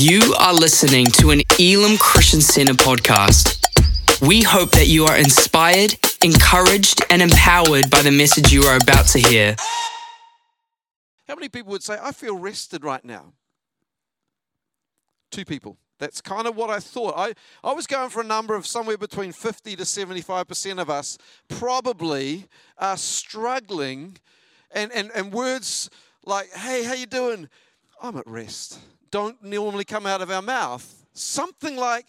You are listening to an Elim Christian Center podcast. We hope that you are inspired, encouraged, and empowered by the message you are about to hear. How many people would say, I feel rested right now? Two people. That's kind of what I thought. I, I was going for a number of somewhere between 50 to 75% of us probably are struggling and, and, and words like, hey, how you doing? I'm at rest don't normally come out of our mouth. Something like,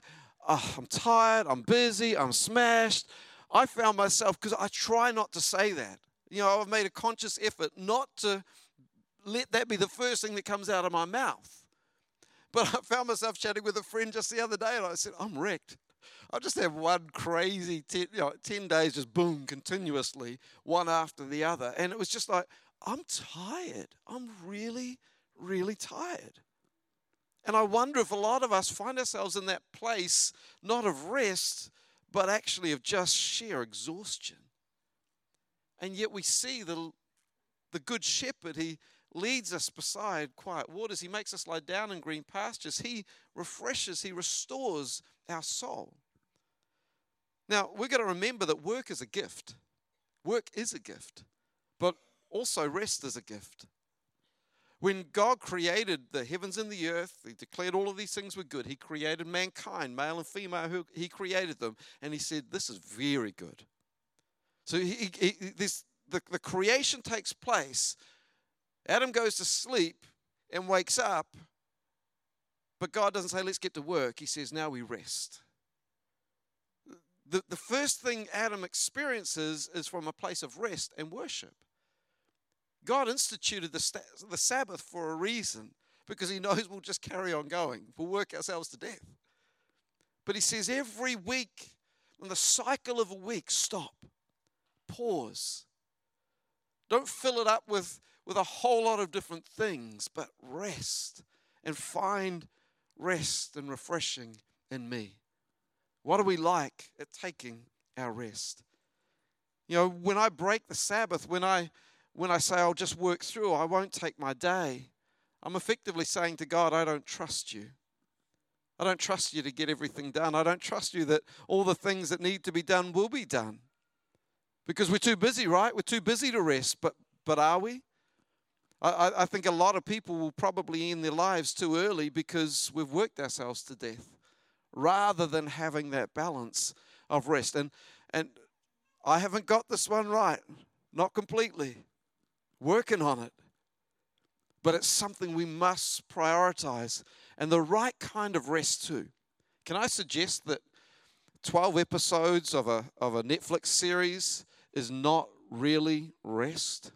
oh, I'm tired, I'm busy, I'm smashed. I found myself, because I try not to say that. You know, I've made a conscious effort not to let that be the first thing that comes out of my mouth. But I found myself chatting with a friend just the other day, and I said, I'm wrecked. I just have one crazy 10, you know, 10 days, just boom, continuously, one after the other. And it was just like, I'm tired. I'm really, really tired. And I wonder if a lot of us find ourselves in that place, not of rest, but actually of just sheer exhaustion. And yet we see the, the Good Shepherd, he leads us beside quiet waters. He makes us lie down in green pastures. He refreshes, he restores our soul. Now, we've got to remember that work is a gift. Work is a gift, but also rest is a gift. When God created the heavens and the earth, He declared all of these things were good. He created mankind, male and female, He created them. And He said, This is very good. So he, he, this, the, the creation takes place. Adam goes to sleep and wakes up. But God doesn't say, Let's get to work. He says, Now we rest. The, the first thing Adam experiences is from a place of rest and worship. God instituted the, the Sabbath for a reason because He knows we'll just carry on going. We'll work ourselves to death. But He says every week, in the cycle of a week, stop, pause. Don't fill it up with, with a whole lot of different things, but rest and find rest and refreshing in me. What are we like at taking our rest? You know, when I break the Sabbath, when I when I say I'll just work through, I won't take my day, I'm effectively saying to God, I don't trust you. I don't trust you to get everything done. I don't trust you that all the things that need to be done will be done. Because we're too busy, right? We're too busy to rest, but, but are we? I, I think a lot of people will probably end their lives too early because we've worked ourselves to death rather than having that balance of rest. And, and I haven't got this one right, not completely working on it. But it's something we must prioritize and the right kind of rest too. Can I suggest that 12 episodes of a, of a Netflix series is not really rest?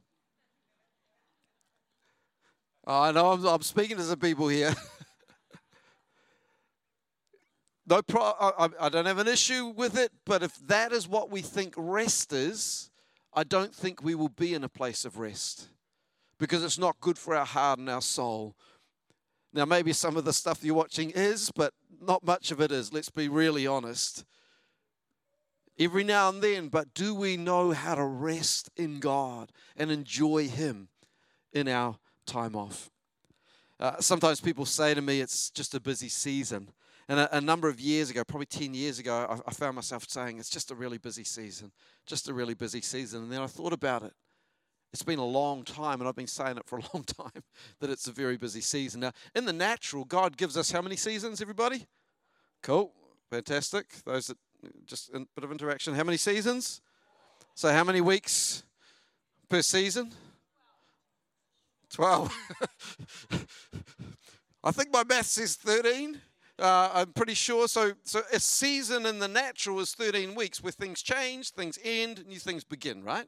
Oh, I know I'm, I'm speaking to some people here. no pro- I, I don't have an issue with it, but if that is what we think rest is, I don't think we will be in a place of rest because it's not good for our heart and our soul. Now, maybe some of the stuff you're watching is, but not much of it is. Let's be really honest. Every now and then, but do we know how to rest in God and enjoy Him in our time off? Uh, sometimes people say to me, it's just a busy season. And a, a, number of years ago, probably 10 years ago, I, I found myself saying, it's just a really busy season, just a really busy season. And then I thought about it. It's been a long time, and I've been saying it for a long time, that it's a very busy season. Now, in the natural, God gives us how many seasons, everybody? Cool. Fantastic. Those that uh, just a bit of interaction. How many seasons? So, how many weeks per season? 12. I think my math says 13. Uh, I'm pretty sure. So, so a season in the natural is 13 weeks where things change, things end, new things begin, right?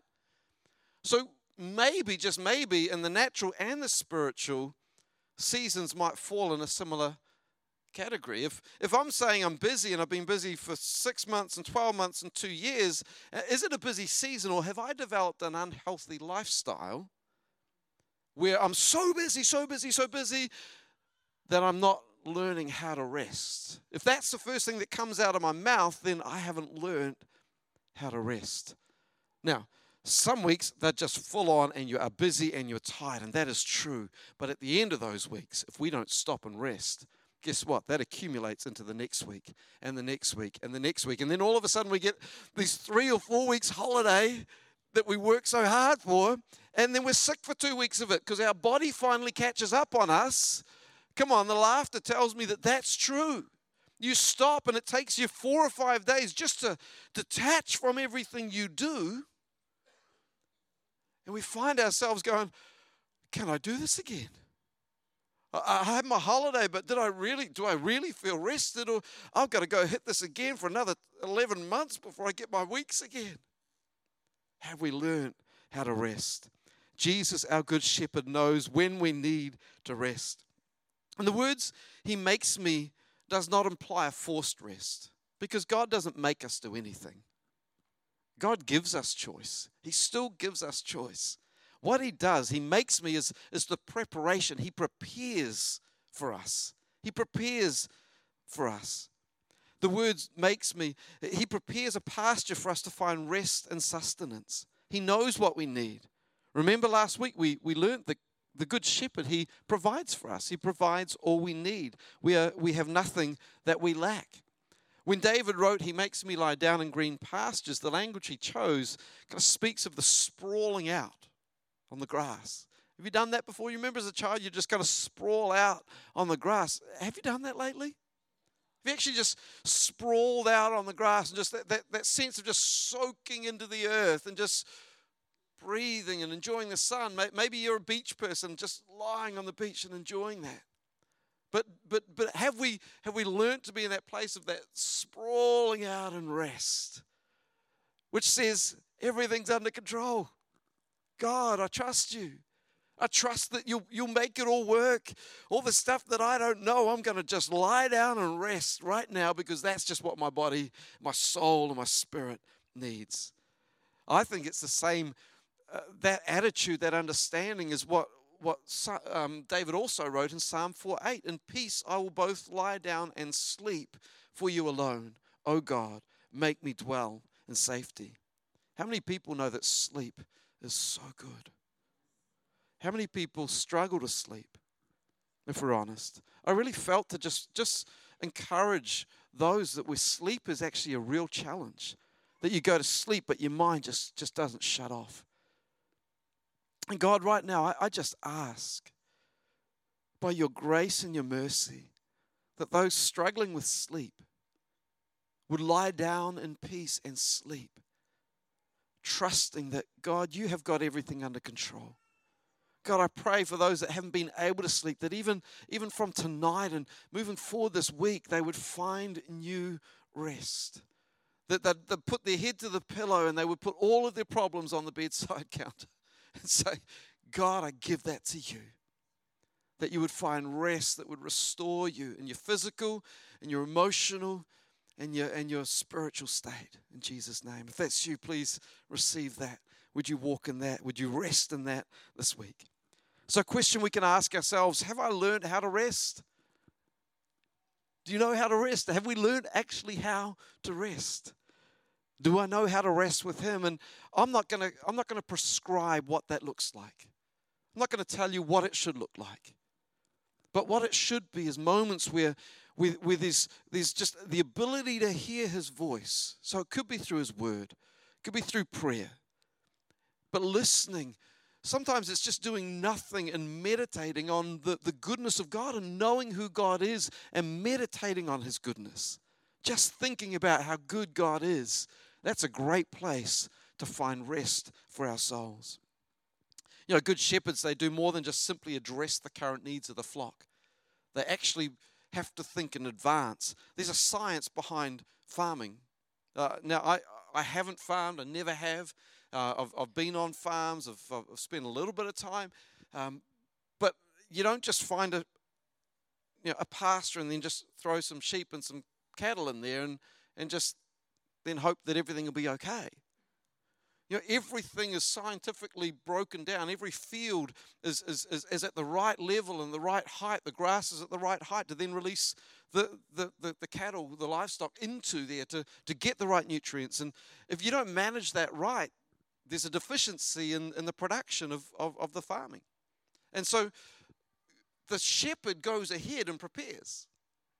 So maybe, just maybe, in the natural and the spiritual, seasons might fall in a similar category. If, if I'm saying I'm busy and I've been busy for six months and 12 months and two years, uh, is it a busy season or have I developed an unhealthy lifestyle where I'm so busy, so busy, so busy that I'm not learning how to rest. If that's the first thing that comes out of my mouth, then I haven't learned how to rest. Now, some weeks they're just full on and you are busy and you're tired, and that is true. But at the end of those weeks, if we don't stop and rest, guess what? That accumulates into the next week and the next week and the next week. And then all of a sudden we get these three or four weeks holiday that we work so hard for. And then we're sick for two weeks of it because our body finally catches up on us. Come on, the laughter tells me that that's true. You stop and it takes you four or five days just to detach from everything you do. And we find ourselves going, Can I do this again? I had my holiday, but did I really, do I really feel rested? Or I've got to go hit this again for another 11 months before I get my weeks again. Have we learned how to rest? Jesus, our good shepherd, knows when we need to rest. And the words he makes me does not imply a forced rest because God doesn't make us do anything. God gives us choice. He still gives us choice. What he does, he makes me is, is the preparation. He prepares for us. He prepares for us. The words makes me, he prepares a pasture for us to find rest and sustenance. He knows what we need. Remember last week we, we learned that the good shepherd, he provides for us. He provides all we need. We, are, we have nothing that we lack. When David wrote, He makes me lie down in green pastures, the language he chose kind of speaks of the sprawling out on the grass. Have you done that before? You remember as a child, you just kind of sprawl out on the grass. Have you done that lately? Have you actually just sprawled out on the grass and just that, that, that sense of just soaking into the earth and just breathing and enjoying the sun? Maybe you're a beach person just lying on the beach and enjoying that. But but but have we have we learned to be in that place of that sprawling out and rest, which says everything's under control. God, I trust you. I trust that you'll, you'll make it all work. All the stuff that I don't know, I'm going to just lie down and rest right now because that's just what my body, my soul, and my spirit needs. I think it's the same, uh, that attitude, that understanding is what, what um, David also wrote in Psalm 4:8. In peace I will both lie down and sleep for you alone. O God, make me dwell in safety. How many people know that sleep is so good? How many people struggle to sleep? If we're honest, I really felt to just just encourage those that where sleep is actually a real challenge. That you go to sleep, but your mind just, just doesn't shut off. And God, right now, I, I just ask by your grace and your mercy that those struggling with sleep would lie down in peace and sleep, trusting that, God, you have got everything under control. God, I pray for those that haven't been able to sleep, that even, even from tonight and moving forward this week, they would find new rest. That they'd put their head to the pillow and they would put all of their problems on the bedside counter and say, God, I give that to you. That you would find rest that would restore you in your physical and your emotional and your, and your spiritual state in Jesus' name. If that's you, please receive that. Would you walk in that? Would you rest in that this week? So, a question we can ask ourselves Have I learned how to rest? Do you know how to rest? Have we learned actually how to rest? Do I know how to rest with him? And I'm not going to I'm not going to prescribe what that looks like. I'm not going to tell you what it should look like. But what it should be is moments where with, with there's, there's just the ability to hear his voice. So it could be through his word, it could be through prayer. But listening, sometimes it's just doing nothing and meditating on the, the goodness of God and knowing who God is and meditating on his goodness. Just thinking about how good God is that's a great place to find rest for our souls. You know, good shepherds, they do more than just simply address the current needs of the flock. They actually have to think in advance. There's a science behind farming. Uh, now, I, I haven't farmed, I never have. Uh, I've, I've been on farms, I've, I've spent a little bit of time. Um, but you don't just find a, you know, a pasture and then just throw some sheep and some cattle in there and, and just then hope that everything will be okay. You know, everything is scientifically broken down. Every field is, is, is, is, at the right level and the right height. The grass is at the right height to then release the, the, the, the, cattle, the livestock into there to, to get the right nutrients. And if you don't manage that right, there's a deficiency in, in the production of, of, of the farming. And so the shepherd goes ahead and prepares.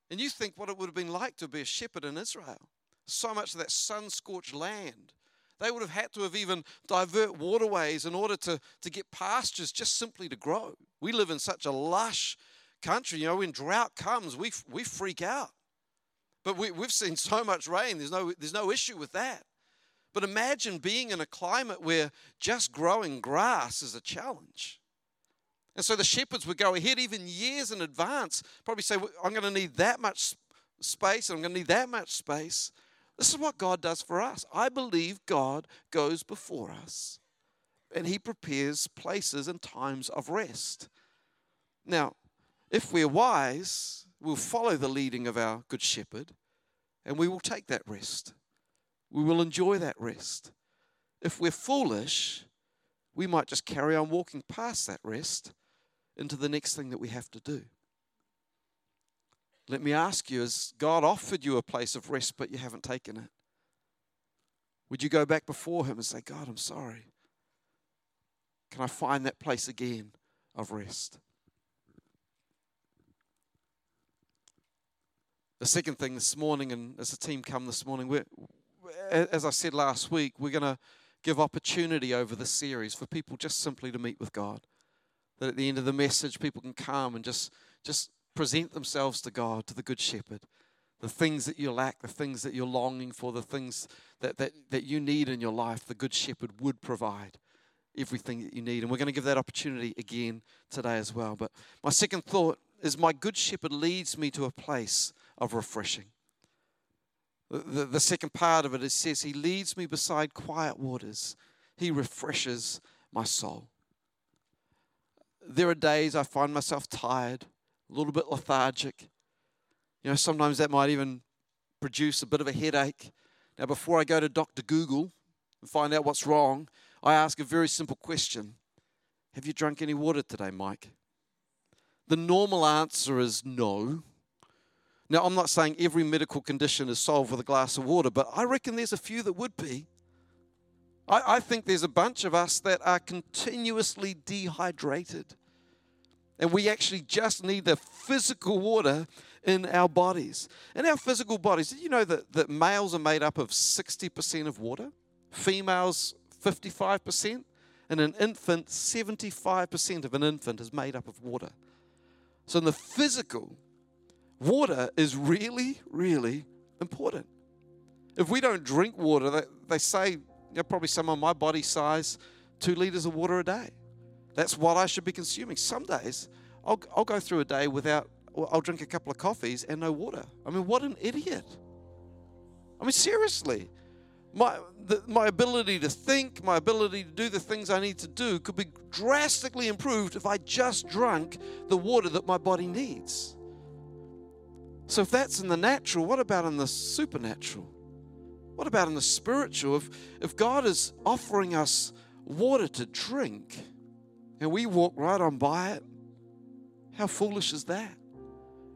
And you think what it would have been like to be a shepherd in Israel. So much of that sun scorched land. They would have had to have even divert waterways in order to, to get pastures just simply to grow. We live in such a lush country. You know, when drought comes, we, we freak out. But we, we've seen so much rain, there's no, there's no issue with that. But imagine being in a climate where just growing grass is a challenge. And so the shepherds would go ahead even years in advance, probably say, I'm going to need that much space, and I'm going to need that much space. This is what God does for us. I believe God goes before us and He prepares places and times of rest. Now, if we're wise, we'll follow the leading of our Good Shepherd and we will take that rest. We will enjoy that rest. If we're foolish, we might just carry on walking past that rest into the next thing that we have to do. Let me ask you has God offered you a place of rest, but you haven't taken it? Would you go back before Him and say, God, I'm sorry? Can I find that place again of rest? The second thing this morning, and as the team come this morning, we're, as I said last week, we're going to give opportunity over this series for people just simply to meet with God. That at the end of the message, people can come and just, just present themselves to God, to the Good Shepherd. The things that you lack, the things that you're longing for, the things that, that, that you need in your life, the Good Shepherd would provide everything that you need. And we're going to give that opportunity again today as well. But my second thought is my Good Shepherd leads me to a place of refreshing. The, the, the second part of it, it says, He leads me beside quiet waters, He refreshes my soul. There are days I find myself tired a little bit lethargic. You know, sometimes that might even produce a bit of a headache. Now, before I go to Dr. Google and find out what's wrong, I ask a very simple question Have you drunk any water today, Mike? The normal answer is no. Now, I'm not saying every medical condition is solved with a glass of water, but I reckon there's a few that would be. I, I think there's a bunch of us that are continuously dehydrated. And we actually just need the physical water in our bodies. In our physical bodies, did you know that, that males are made up of 60% of water? Females, 55%? And an infant, 75% of an infant is made up of water. So in the physical, water is really, really important. If we don't drink water, they, they say, you know, probably someone my body size, two liters of water a day. That's what I should be consuming. Some days I'll, I'll go through a day without, I'll drink a couple of coffees and no water. I mean, what an idiot. I mean, seriously. My, the, my ability to think, my ability to do the things I need to do could be drastically improved if I just drank the water that my body needs. So, if that's in the natural, what about in the supernatural? What about in the spiritual? If, if God is offering us water to drink, and we walk right on by it. How foolish is that?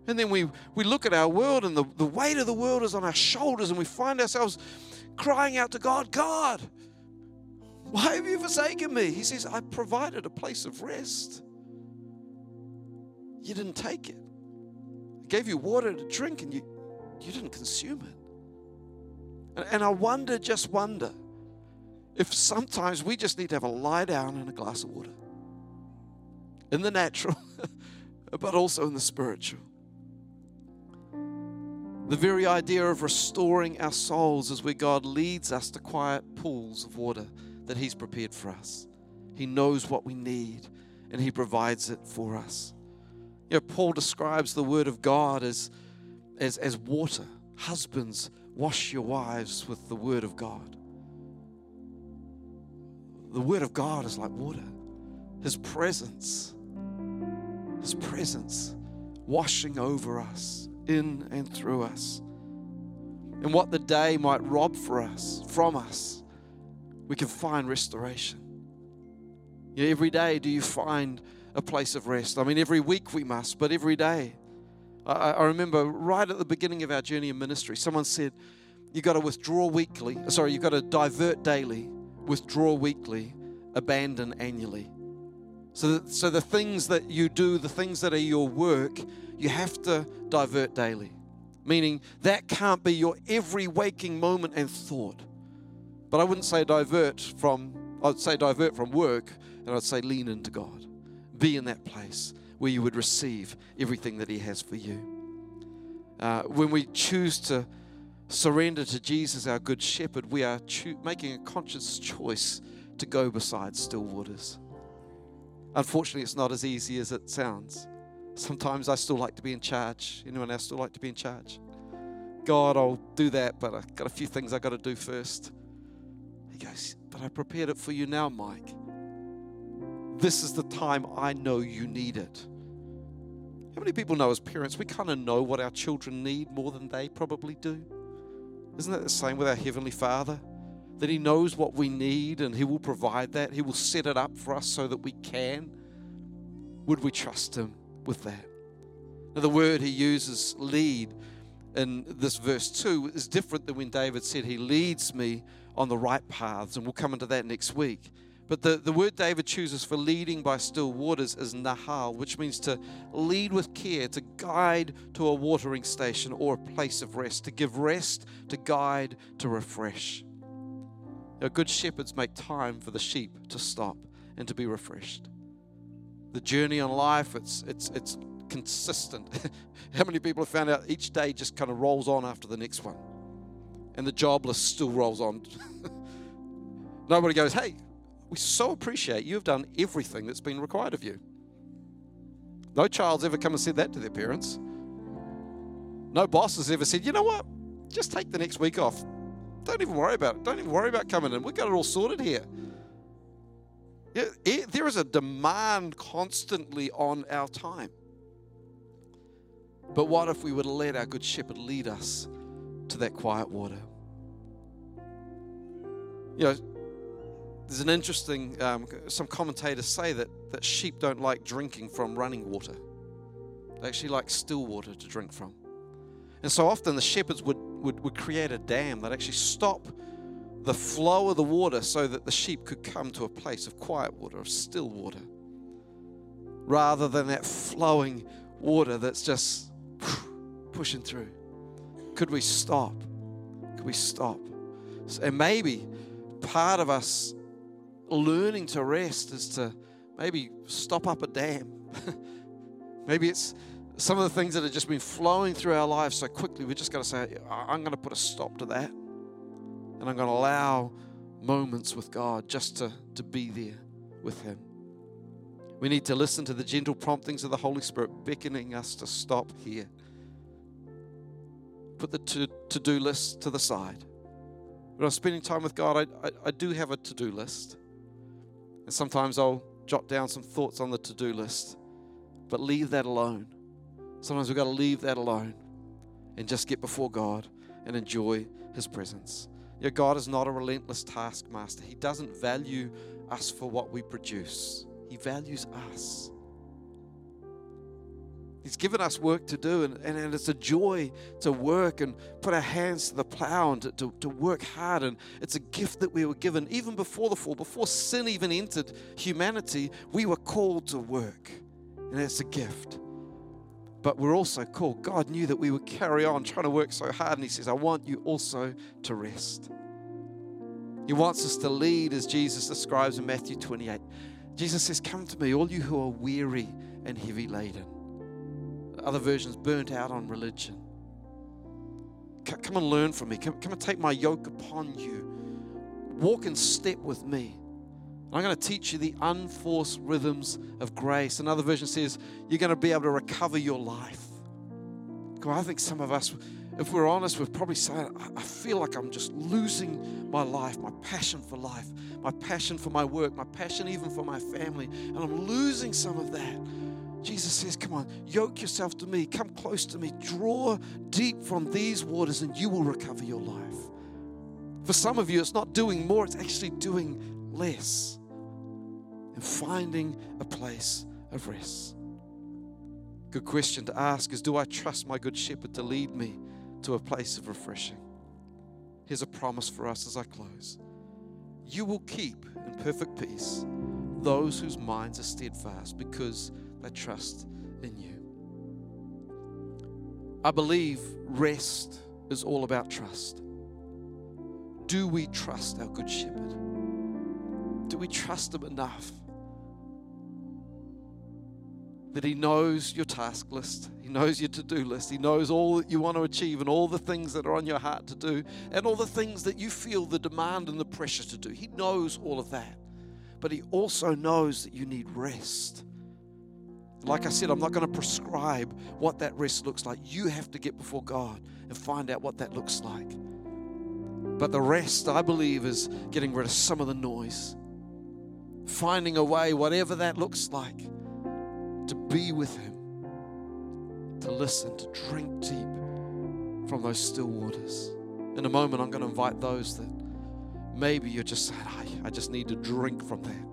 And then we, we look at our world, and the, the weight of the world is on our shoulders, and we find ourselves crying out to God, God, why have you forsaken me? He says, I provided a place of rest. You didn't take it. I gave you water to drink, and you, you didn't consume it. And, and I wonder, just wonder, if sometimes we just need to have a lie down and a glass of water in the natural, but also in the spiritual. The very idea of restoring our souls is where God leads us to quiet pools of water that He's prepared for us. He knows what we need and He provides it for us. You know, Paul describes the Word of God as, as, as water. Husbands, wash your wives with the Word of God. The Word of God is like water, His presence his presence washing over us, in and through us. And what the day might rob for us, from us, we can find restoration. You know, every day, do you find a place of rest? I mean, every week we must, but every day. I, I remember right at the beginning of our journey in ministry, someone said, You've got to withdraw weekly. Sorry, you've got to divert daily, withdraw weekly, abandon annually. So, so the things that you do, the things that are your work, you have to divert daily. meaning that can't be your every waking moment and thought. But I wouldn't say divert from, I'd say divert from work, and I'd say lean into God. Be in that place where you would receive everything that He has for you. Uh, when we choose to surrender to Jesus, our good shepherd, we are cho- making a conscious choice to go beside still waters. Unfortunately, it's not as easy as it sounds. Sometimes I still like to be in charge. Anyone else still like to be in charge? God, I'll do that, but I've got a few things I've got to do first. He goes, But I prepared it for you now, Mike. This is the time I know you need it. How many people know as parents, we kind of know what our children need more than they probably do? Isn't that the same with our Heavenly Father? That He knows what we need and He will provide that. He will set it up for us so that we can. Would we trust Him with that? Now, the word He uses, lead, in this verse 2 is different than when David said, He leads me on the right paths. And we'll come into that next week. But the, the word David chooses for leading by still waters is nahal, which means to lead with care, to guide to a watering station or a place of rest, to give rest, to guide, to refresh. Good shepherds make time for the sheep to stop and to be refreshed. The journey on life, it's, it's, it's consistent. How many people have found out each day just kind of rolls on after the next one? And the job list still rolls on. Nobody goes, hey, we so appreciate you have done everything that's been required of you. No child's ever come and said that to their parents. No boss has ever said, you know what? Just take the next week off. Don't even worry about it. Don't even worry about coming in. We've got it all sorted here. Yeah, it, there is a demand constantly on our time. But what if we would let our good shepherd lead us to that quiet water? You know, there's an interesting, um, some commentators say that, that sheep don't like drinking from running water. They actually like still water to drink from. And so often the shepherds would, would, would create a dam that actually stop the flow of the water so that the sheep could come to a place of quiet water, of still water, rather than that flowing water that's just pushing through. Could we stop? Could we stop? And maybe part of us learning to rest is to maybe stop up a dam. maybe it's some of the things that have just been flowing through our lives so quickly. we're just got to say, I'm going to put a stop to that. And I'm going to allow moments with God just to, to be there with Him. We need to listen to the gentle promptings of the Holy Spirit beckoning us to stop here. Put the to do list to the side. When I'm spending time with God, I, I, I do have a to do list. And sometimes I'll jot down some thoughts on the to do list, but leave that alone. Sometimes we've got to leave that alone and just get before God and enjoy His presence. You know, God is not a relentless taskmaster, He doesn't value us for what we produce, He values us. He's given us work to do, and, and, and, it's a joy to work and put our hands to the plow and to, to, to, work hard. And it's a gift that we were given even before the fall, before sin even entered humanity, we were called to work. And it's a gift. But we're also called. God knew that we would carry on trying to work so hard, and He says, I want you also to rest. He wants us to lead, as Jesus describes in Matthew 28. Jesus says, Come to me, all you who are weary and heavy laden other versions, burnt out on religion. Come and learn from me. Come, come and take my yoke upon you. Walk in step with me. I'm going to teach you the unforced rhythms of grace. Another version says, You're going to be able to recover your life. Come on, I think some of us, if we're honest, we're probably saying, I feel like I'm just losing my life, my passion for life, my passion for my work, my passion even for my family, and I'm losing some of that. Jesus says, Come on, yoke yourself to me, come close to me, draw deep from these waters, and you will recover your life. For some of you, it's not doing more, it's actually doing less and finding a place of rest. Good question to ask is Do I trust my good shepherd to lead me to a place of refreshing? Here's a promise for us as I close You will keep in perfect peace those whose minds are steadfast because they trust in you. I believe rest is all about trust. Do we trust our Good Shepherd? Do we trust Him enough that He knows your task list, He knows your to do list, He knows all that you want to achieve and all the things that are on your heart to do, and all the things that you feel the demand and the pressure to do. He knows all of that. But He also knows that you need rest. Like I said, I'm not going to prescribe what that rest looks like. You have to get before God and find out what that looks like. But the rest, I believe, is getting rid of some of the noise, finding a way, whatever that looks like, to be with Him, to listen, to drink deep from those still waters. In a moment, I'm going to invite those that maybe you're just saying, I, I just need to drink from that.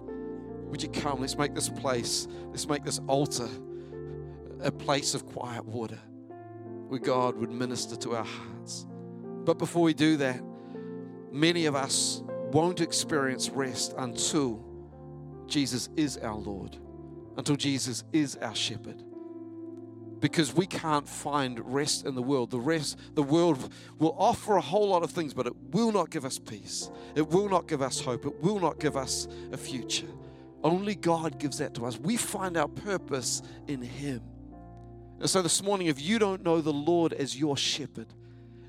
Would you come? Let's make this place, let's make this altar a place of quiet water where God would minister to our hearts. But before we do that, many of us won't experience rest until Jesus is our Lord, until Jesus is our shepherd. Because we can't find rest in the world. The rest, the world will offer a whole lot of things, but it will not give us peace. It will not give us hope. It will not give us a future. Only God gives that to us. We find our purpose in Him. And so this morning, if you don't know the Lord as your shepherd,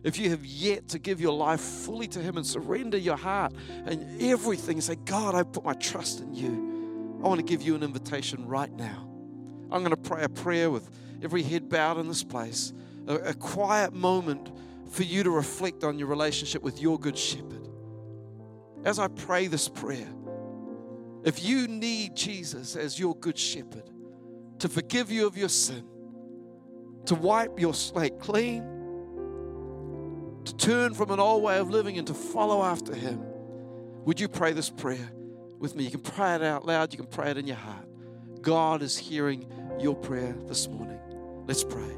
if you have yet to give your life fully to Him and surrender your heart and everything, say, God, I put my trust in you, I want to give you an invitation right now. I'm going to pray a prayer with every head bowed in this place, a, a quiet moment for you to reflect on your relationship with your good shepherd. As I pray this prayer, if you need Jesus as your good shepherd to forgive you of your sin, to wipe your slate clean, to turn from an old way of living and to follow after Him, would you pray this prayer with me? You can pray it out loud, you can pray it in your heart. God is hearing your prayer this morning. Let's pray.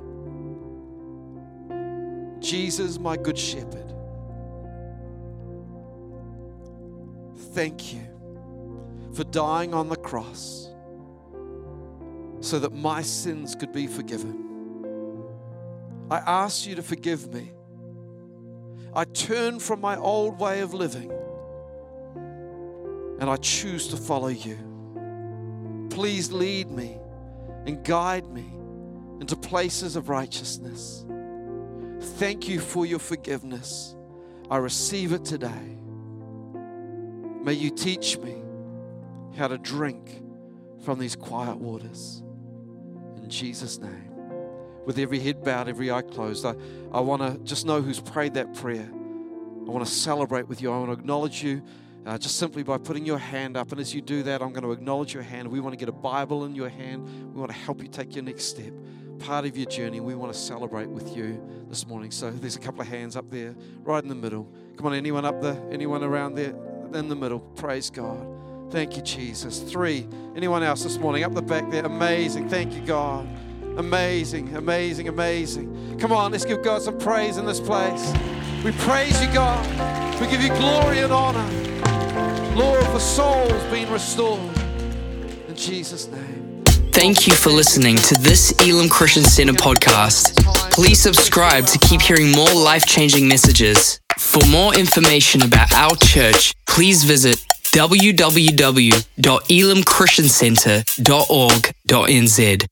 Jesus, my good shepherd, thank you for dying on the cross so that my sins could be forgiven. I ask you to forgive me. I turn from my old way of living and I choose to follow you. Please lead me and guide me into places of righteousness. Thank you for your forgiveness. I receive it today. May you teach me how to drink from these quiet waters. In Jesus' name. With every head bowed, every eye closed, I, I want to just know who's prayed that prayer. I want to celebrate with you. I want to acknowledge you uh, just simply by putting your hand up. And as you do that, I'm going to acknowledge your hand. We want to get a Bible in your hand. We want to help you take your next step, part of your journey. We want to celebrate with you this morning. So there's a couple of hands up there, right in the middle. Come on, anyone up there? Anyone around there? In the middle. Praise God. Thank you, Jesus. Three. Anyone else this morning? Up the back there. Amazing. Thank you, God. Amazing, amazing, amazing. Come on, let's give God some praise in this place. We praise you, God. We give you glory and honor. Lord, for souls being restored. In Jesus' name. Thank you for listening to this Elim Christian Center podcast. Please subscribe to keep hearing more life changing messages. For more information about our church, please visit www.elamchristiancenter.org.nz.